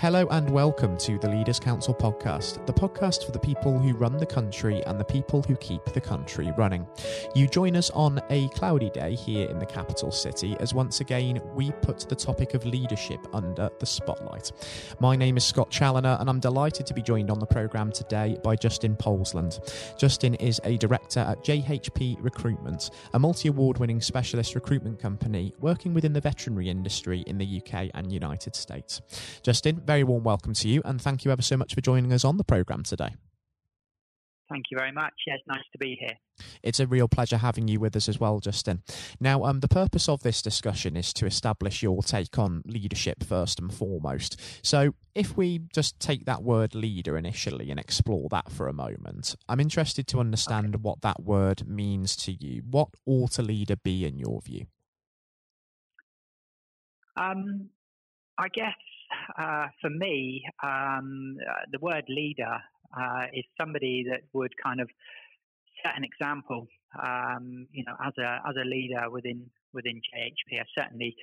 Hello and welcome to the Leaders Council podcast, the podcast for the people who run the country and the people who keep the country running. You join us on a cloudy day here in the capital city as once again we put the topic of leadership under the spotlight. My name is Scott Challoner and I'm delighted to be joined on the programme today by Justin Powlesland. Justin is a director at JHP Recruitment, a multi award winning specialist recruitment company working within the veterinary industry in the UK and United States. Justin, very warm welcome to you, and thank you ever so much for joining us on the programme today. Thank you very much. Yes, nice to be here. It's a real pleasure having you with us as well, Justin. Now, um, the purpose of this discussion is to establish your take on leadership first and foremost. So, if we just take that word leader initially and explore that for a moment, I'm interested to understand okay. what that word means to you. What ought a leader be in your view? Um, I guess uh, for me, um, uh, the word leader uh, is somebody that would kind of set an example. Um, you know, as a as a leader within within JHP, I certainly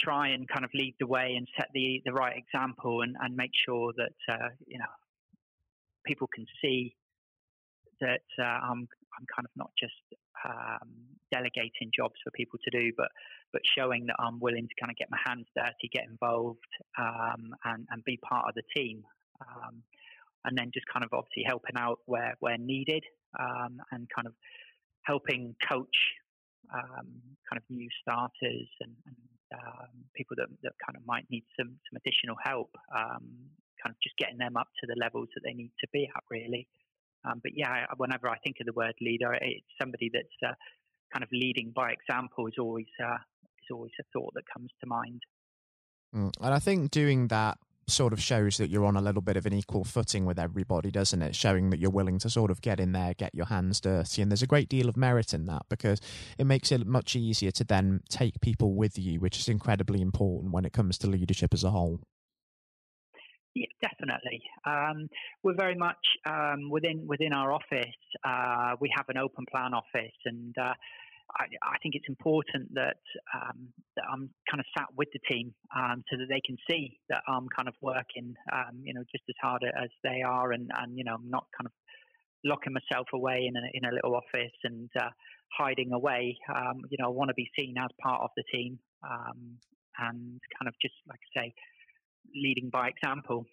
try and kind of lead the way and set the the right example and, and make sure that uh, you know people can see that uh, I'm I'm kind of not just um, delegating jobs for people to do, but but showing that I'm willing to kind of get my hands dirty, get involved, um, and and be part of the team, um, and then just kind of obviously helping out where where needed, um, and kind of helping coach um, kind of new starters and, and um, people that that kind of might need some some additional help, kind of just getting them up to the levels that they need to be at really. Um, but yeah, whenever I think of the word leader, it's somebody that's uh, kind of leading by example is always uh, is always a thought that comes to mind. Mm. And I think doing that sort of shows that you're on a little bit of an equal footing with everybody, doesn't it? Showing that you're willing to sort of get in there, get your hands dirty. And there's a great deal of merit in that because it makes it much easier to then take people with you, which is incredibly important when it comes to leadership as a whole. Yeah, definitely. Um, we're very much um, within within our office. Uh, we have an open plan office, and uh, I, I, think it's important that um, that I'm kind of sat with the team um, so that they can see that I'm kind of working, um, you know, just as hard as they are, and and you know, I'm not kind of locking myself away in a in a little office and uh, hiding away. Um, you know, I want to be seen as part of the team, and kind of just like I say leading by example.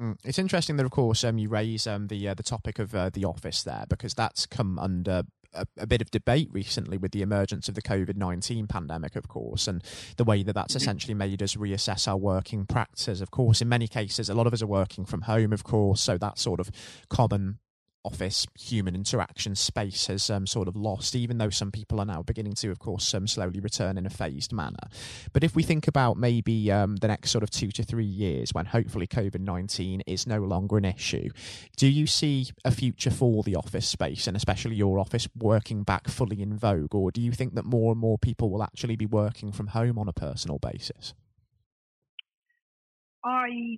Mm. It's interesting that, of course, um, you raise um, the uh, the topic of uh, the office there because that's come under a, a, bit of debate recently with the emergence of the COVID nineteen pandemic, of course, and the way that that's mm-hmm. essentially made us reassess our working practices. Of course, in many cases, a lot of us are working from home, of course, so that sort of common office human interaction space has um, sort of lost, even though some people are now beginning to, of course, um, slowly return in a phased manner. But if we think about maybe um, the next sort of two to three years when hopefully COVID 19 is no longer an issue, do you see a future for the office space and especially your office working back fully in vogue? Or do you think that more and more people will actually be working from home on a personal basis? I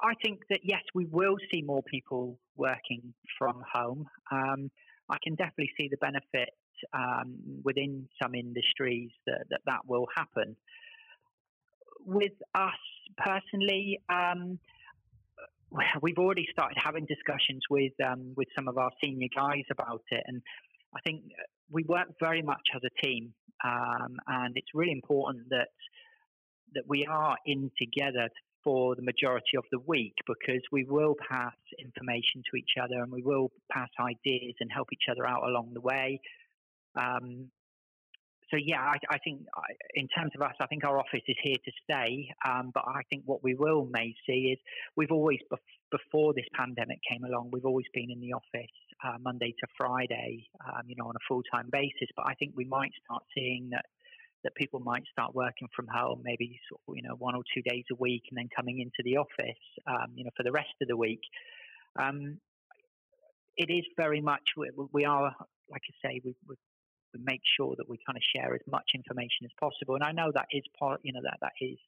I think that yes, we will see more people working from home. Um, I can definitely see the benefit um, within some industries that, that, that will happen. With us personally, um, we've already started having discussions with um, with some of our senior guys about it, and I think we work very much as a team, um, and it's really important that that we are in together for the majority of the week because we will pass information to each other and we will pass ideas and help each other out along the way. Um, so yeah, I, I, think in terms of us, I think our office is here to stay. Um, but I think what we will may see is we've always before this pandemic came along, we've always been in the office uh, Monday to Friday, um, you know, on a full time basis. But I think we might start seeing that that people might start working from home, maybe sort of, you know one or two days a week, and then coming into the office, um, you know, for the rest of the week. Um, it is very much we, we are, like I say, we, we, make sure that we kind of share as much information as possible, and I know that is part, you know, that that is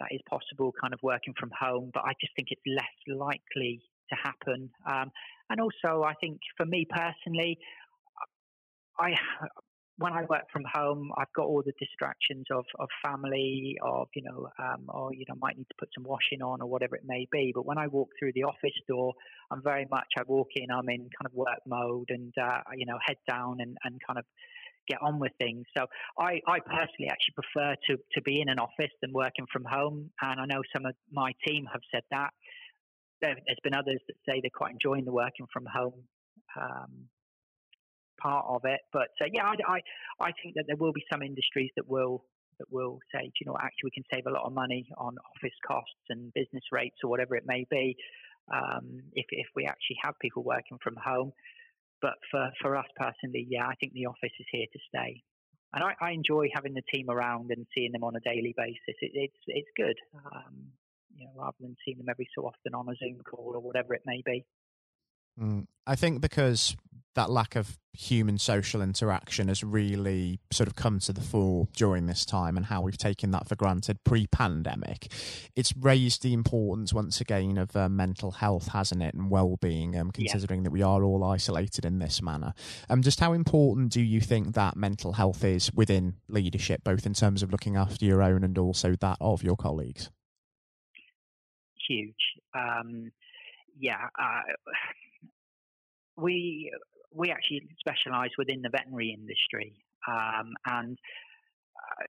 that is possible, kind of working from home, but I just think it's less likely to happen. Um, and also, I think for me personally, I when I work from home, I've got all the distractions of, of family, of you know, um, or you know, might need to put some washing on or whatever it may be. But when I walk through the office door, I'm very much I walk in, I'm in kind of work mode, and uh, you know, head down and, and kind of get on with things. So I, I personally actually prefer to to be in an office than working from home. And I know some of my team have said that. There, has been others that say they're quite enjoying the working from home. Um, part of it. But uh, yeah, I, I, I think that there will be some industries that will that will say, you know, actually we can save a lot of money on office costs and business rates or whatever it may be um, if if we actually have people working from home. But for for us personally, yeah, I think the office is here to stay. And I, I enjoy having the team around and seeing them on a daily basis. It, it's it's good, um, you know, rather than seeing them every so often on a Zoom call or whatever it may be. Mm. I think because that lack of human social interaction has really sort of come to the fore during this time and how we've taken that for granted pre-pandemic it's raised the importance once again of uh, mental health hasn't it and well-being um, considering yeah. that we are all isolated in this manner um, just how important do you think that mental health is within leadership both in terms of looking after your own and also that of your colleagues huge um, yeah uh, we we actually specialise within the veterinary industry, um, and uh,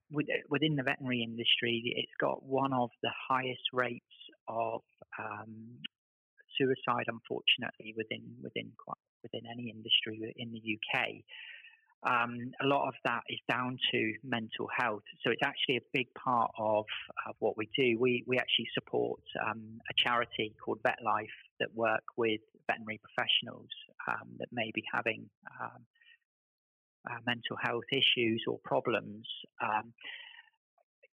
within the veterinary industry, it's got one of the highest rates of um, suicide, unfortunately, within within within any industry in the UK. Um, a lot of that is down to mental health. So it's actually a big part of, of what we do. We, we actually support um, a charity called VetLife that work with veterinary professionals um, that may be having um, uh, mental health issues or problems. Um,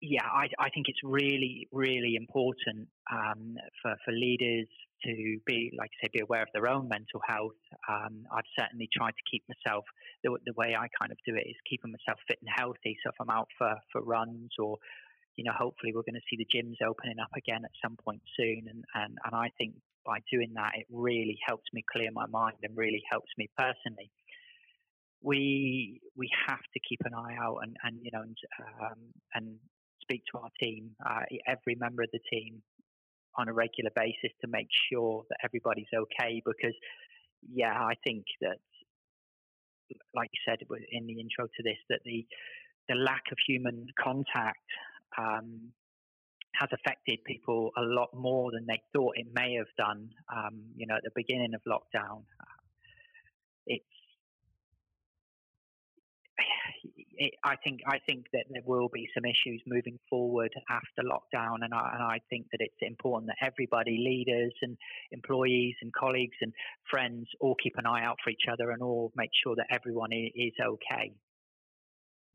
yeah, I, I, think it's really, really important um, for, for leaders to be, like I say, be aware of their own mental health. I've certainly tried to keep myself the, the, way I kind of do it is keeping myself fit and healthy. So if I'm out for, for runs or, you know, hopefully we're going to see the gyms opening up again at some point soon. And, and, and I think by doing that, it really helps me clear my mind and really helps me personally. We we have to keep an eye out and, and you know and um, and speak to our team, uh, every member of the team, on a regular basis to make sure that everybody's okay. Because yeah, I think that, like you said in the intro to this, that the the lack of human contact um, has affected people a lot more than they thought it may have done. Um, you know, at the beginning of lockdown, it's. It, I think I think that there will be some issues moving forward after lockdown, and I, and I think that it's important that everybody, leaders and employees and colleagues and friends, all keep an eye out for each other and all make sure that everyone is okay.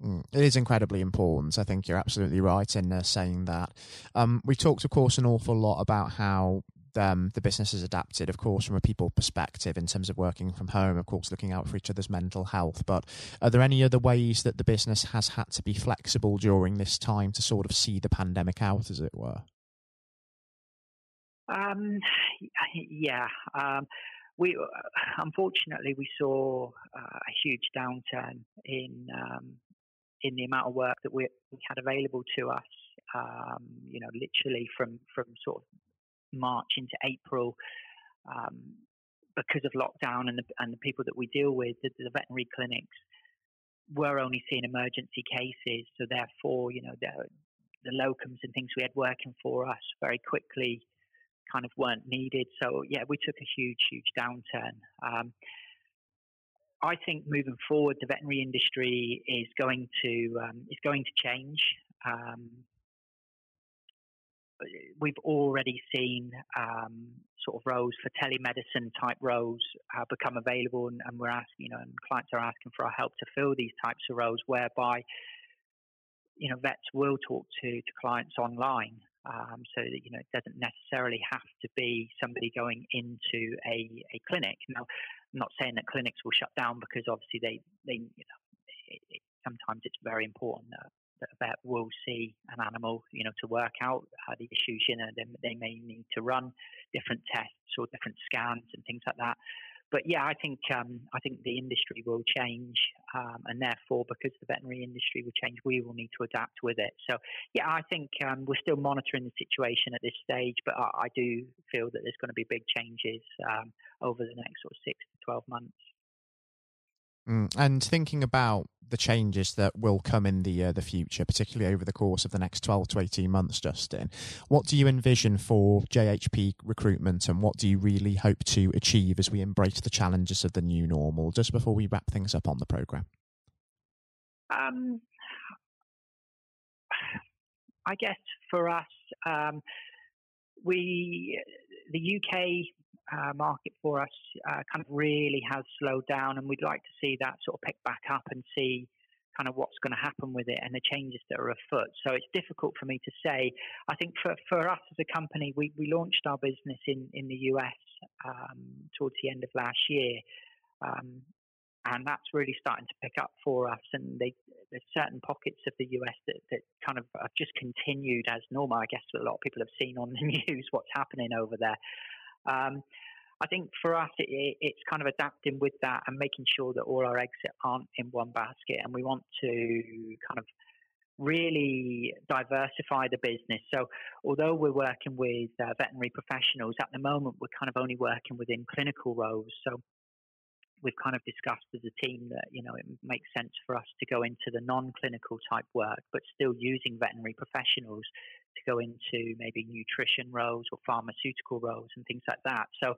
Mm, it is incredibly important. I think you're absolutely right in uh, saying that. Um, we talked, of course, an awful lot about how um, the business has adapted, of course, from a people perspective in terms of working from home, of course, looking out for each other's mental health. But are there any other ways that the business has had to be flexible during this time to sort of see the pandemic out, as it were? Um, yeah. Um, we unfortunately we saw uh, a huge downturn in um, in the amount of work that we, we had available to us. Um, you know, literally from from sort of March into April, um, because of lockdown and the, and the people that we deal with, the, the veterinary clinics were only seeing emergency cases. So therefore, you know, the, the locums and things we had working for us very quickly kind of weren't needed. So yeah, we took a huge, huge downturn. Um, I think moving forward, the veterinary industry is going to um, is going to change. Um, we've already seen um, sort of roles for telemedicine type roles uh, become available, and, and, we're asking, you know, and clients are asking for our help to fill these types of roles, whereby you know vets will talk to to clients online. Um, so that you know it doesn't necessarily have to be somebody going into a, a clinic. Now, I'm not saying that clinics will shut down because obviously they, they you know, it, it, sometimes it's very important that, that a vet will see an animal, you know, to work out the issues. You know, they, they may need to run different tests or different scans and things like that. but yeah, I think um, I think the industry will change, um, and therefore, because the veterinary industry will change, we will need to adapt with it. So, yeah, I think um, we're still monitoring the situation at this stage, but I, I do feel that there's going to be big changes um, over the next sort of six to twelve months. Mm, and thinking about the changes that will come in the uh, the future, particularly over the course of the next 12 to 18 months, Justin, what do you envision for JHP recruitment and what do you really hope to achieve as we embrace the challenges of the new normal, just before we wrap things up on the programme? Um, I guess for us, um, we the UK uh, market for us uh, kind of really has slowed down, and we'd like to see that sort of pick back up and see kind of what's going to happen with it and the changes that are afoot. So it's difficult for me to say. I think for, for us as a company, we, we launched our business in, in the US um, towards the end of last year. Um, and that's really starting to pick up for us. And they, there's certain pockets of the US that, that kind of have just continued as normal. I guess a lot of people have seen on the news what's happening over there. Um, I think for us, it, it's kind of adapting with that and making sure that all our eggs aren't in one basket. And we want to kind of really diversify the business. So, although we're working with uh, veterinary professionals, at the moment we're kind of only working within clinical roles. So, we've kind of discussed as a team that you know it makes sense for us to go into the non-clinical type work, but still using veterinary professionals to go into maybe nutrition roles or pharmaceutical roles and things like that. So,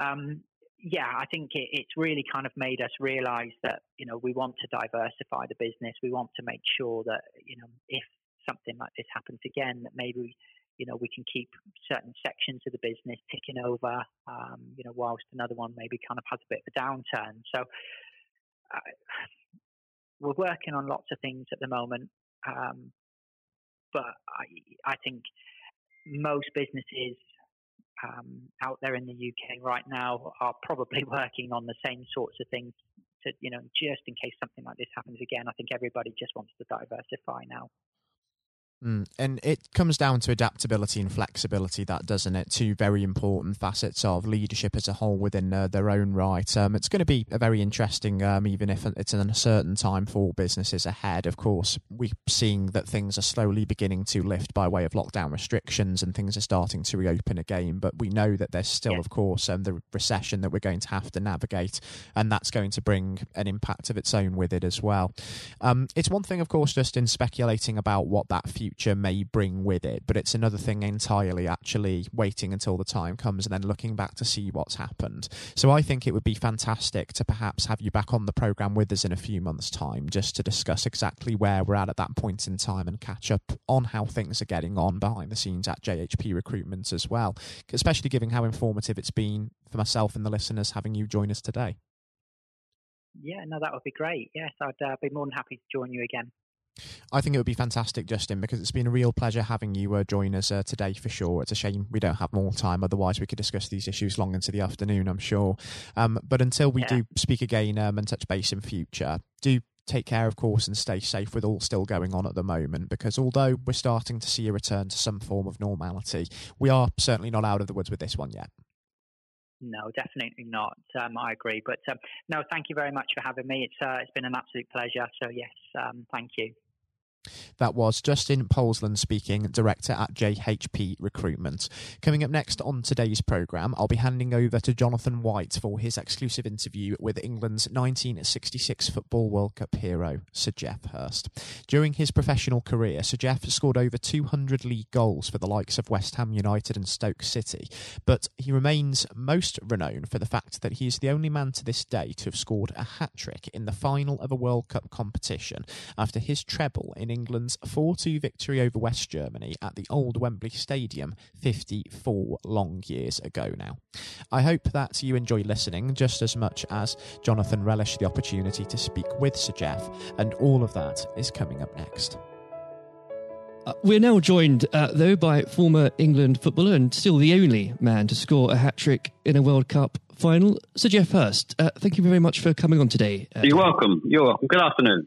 um, yeah, I think it, it's really kind of made us realize that you know we want to diversify the business. We want to make sure that you know if something like this happens again, that maybe you know, we can keep certain sections of the business ticking over, um, you know, whilst another one maybe kind of has a bit of a downturn. So uh, we're working on lots of things at the moment, um, but I, I think most businesses um, out there in the UK right now are probably working on the same sorts of things. To you know, just in case something like this happens again, I think everybody just wants to diversify now. Mm. And it comes down to adaptability and flexibility, that doesn't it? Two very important facets of leadership as a whole within uh, their own right. Um, it's going to be a very interesting, um, even if it's an uncertain time for businesses ahead. Of course, we're seeing that things are slowly beginning to lift by way of lockdown restrictions and things are starting to reopen again. But we know that there's still, yeah. of course, um, the recession that we're going to have to navigate, and that's going to bring an impact of its own with it as well. Um, it's one thing, of course, just in speculating about what that future future may bring with it. But it's another thing entirely actually waiting until the time comes and then looking back to see what's happened. So I think it would be fantastic to perhaps have you back on the program with us in a few months' time just to discuss exactly where we're at at that point in time and catch up on how things are getting on behind the scenes at JHP Recruitment as well, especially given how informative it's been for myself and the listeners having you join us today. Yeah, no, that would be great. Yes, I'd uh, be more than happy to join you again. I think it would be fantastic, Justin, because it's been a real pleasure having you uh, join us uh, today for sure. It's a shame we don't have more time, otherwise, we could discuss these issues long into the afternoon, I'm sure. Um, but until we yeah. do speak again um, and touch base in future, do take care, of course, and stay safe with all still going on at the moment. Because although we're starting to see a return to some form of normality, we are certainly not out of the woods with this one yet. No, definitely not. Um, I agree. But um, no, thank you very much for having me. It's uh, it's been an absolute pleasure. So yes, um, thank you. That was Justin Powlesland speaking, Director at JHP Recruitment. Coming up next on today's programme, I'll be handing over to Jonathan White for his exclusive interview with England's 1966 Football World Cup hero, Sir Geoff Hurst. During his professional career, Sir Geoff scored over 200 league goals for the likes of West Ham United and Stoke City, but he remains most renowned for the fact that he is the only man to this day to have scored a hat trick in the final of a World Cup competition after his treble in England's 4 2 victory over West Germany at the old Wembley Stadium 54 long years ago now. I hope that you enjoy listening just as much as Jonathan relished the opportunity to speak with Sir Geoff, and all of that is coming up next. Uh, we're now joined, uh, though, by former England footballer and still the only man to score a hat trick in a World Cup final, Sir Geoff Hurst. Uh, thank you very much for coming on today. Uh, You're welcome. You're welcome. Good afternoon.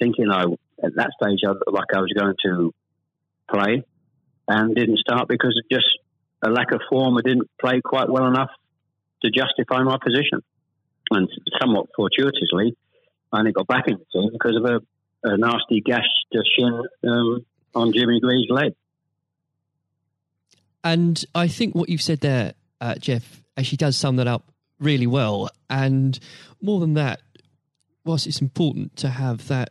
thinking I at that stage I, like I was going to play, and didn't start because of just a lack of form. I didn't play quite well enough to justify my position, and somewhat fortuitously, I only got back in the team because of a, a nasty gash to shin um, on Jimmy Greaves' leg. And I think what you've said there, uh, Geoff, actually does sum that up really well. And more than that, whilst it's important to have that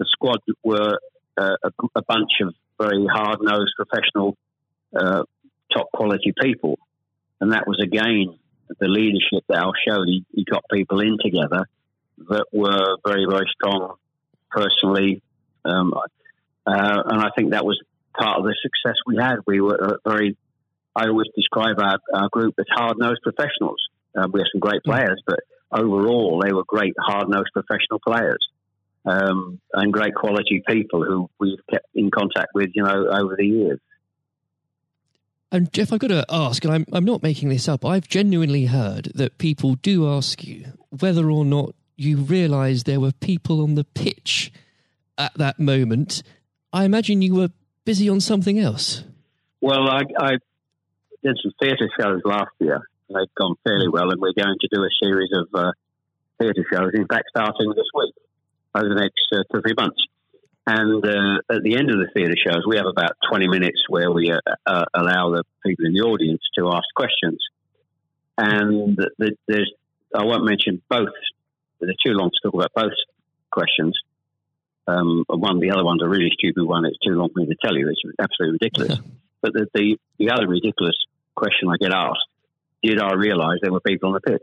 the squad were uh, a, a bunch of very hard nosed, professional, uh, top quality people. And that was again the leadership that Alf showed. He, he got people in together that were very, very strong personally. Um, uh, and I think that was part of the success we had. We were uh, very, I always describe our, our group as hard nosed professionals. Uh, we have some great players, but overall, they were great, hard nosed professional players. Um, and great quality people who we've kept in contact with, you know, over the years. And Geoff, I've got to ask, and I'm, I'm not making this up, I've genuinely heard that people do ask you whether or not you realised there were people on the pitch at that moment. I imagine you were busy on something else. Well, I, I did some theatre shows last year. They've gone fairly well, and we're going to do a series of uh, theatre shows, in fact, starting this week over the next uh, two or three months. And uh, at the end of the theatre shows, we have about 20 minutes where we uh, uh, allow the people in the audience to ask questions. And the, there's, I won't mention both, they're too long to talk about both questions. Um, one, the other one's a really stupid one. It's too long for me to tell you. It's absolutely ridiculous. but the, the, the other ridiculous question I get asked did I realise there were people on the pitch?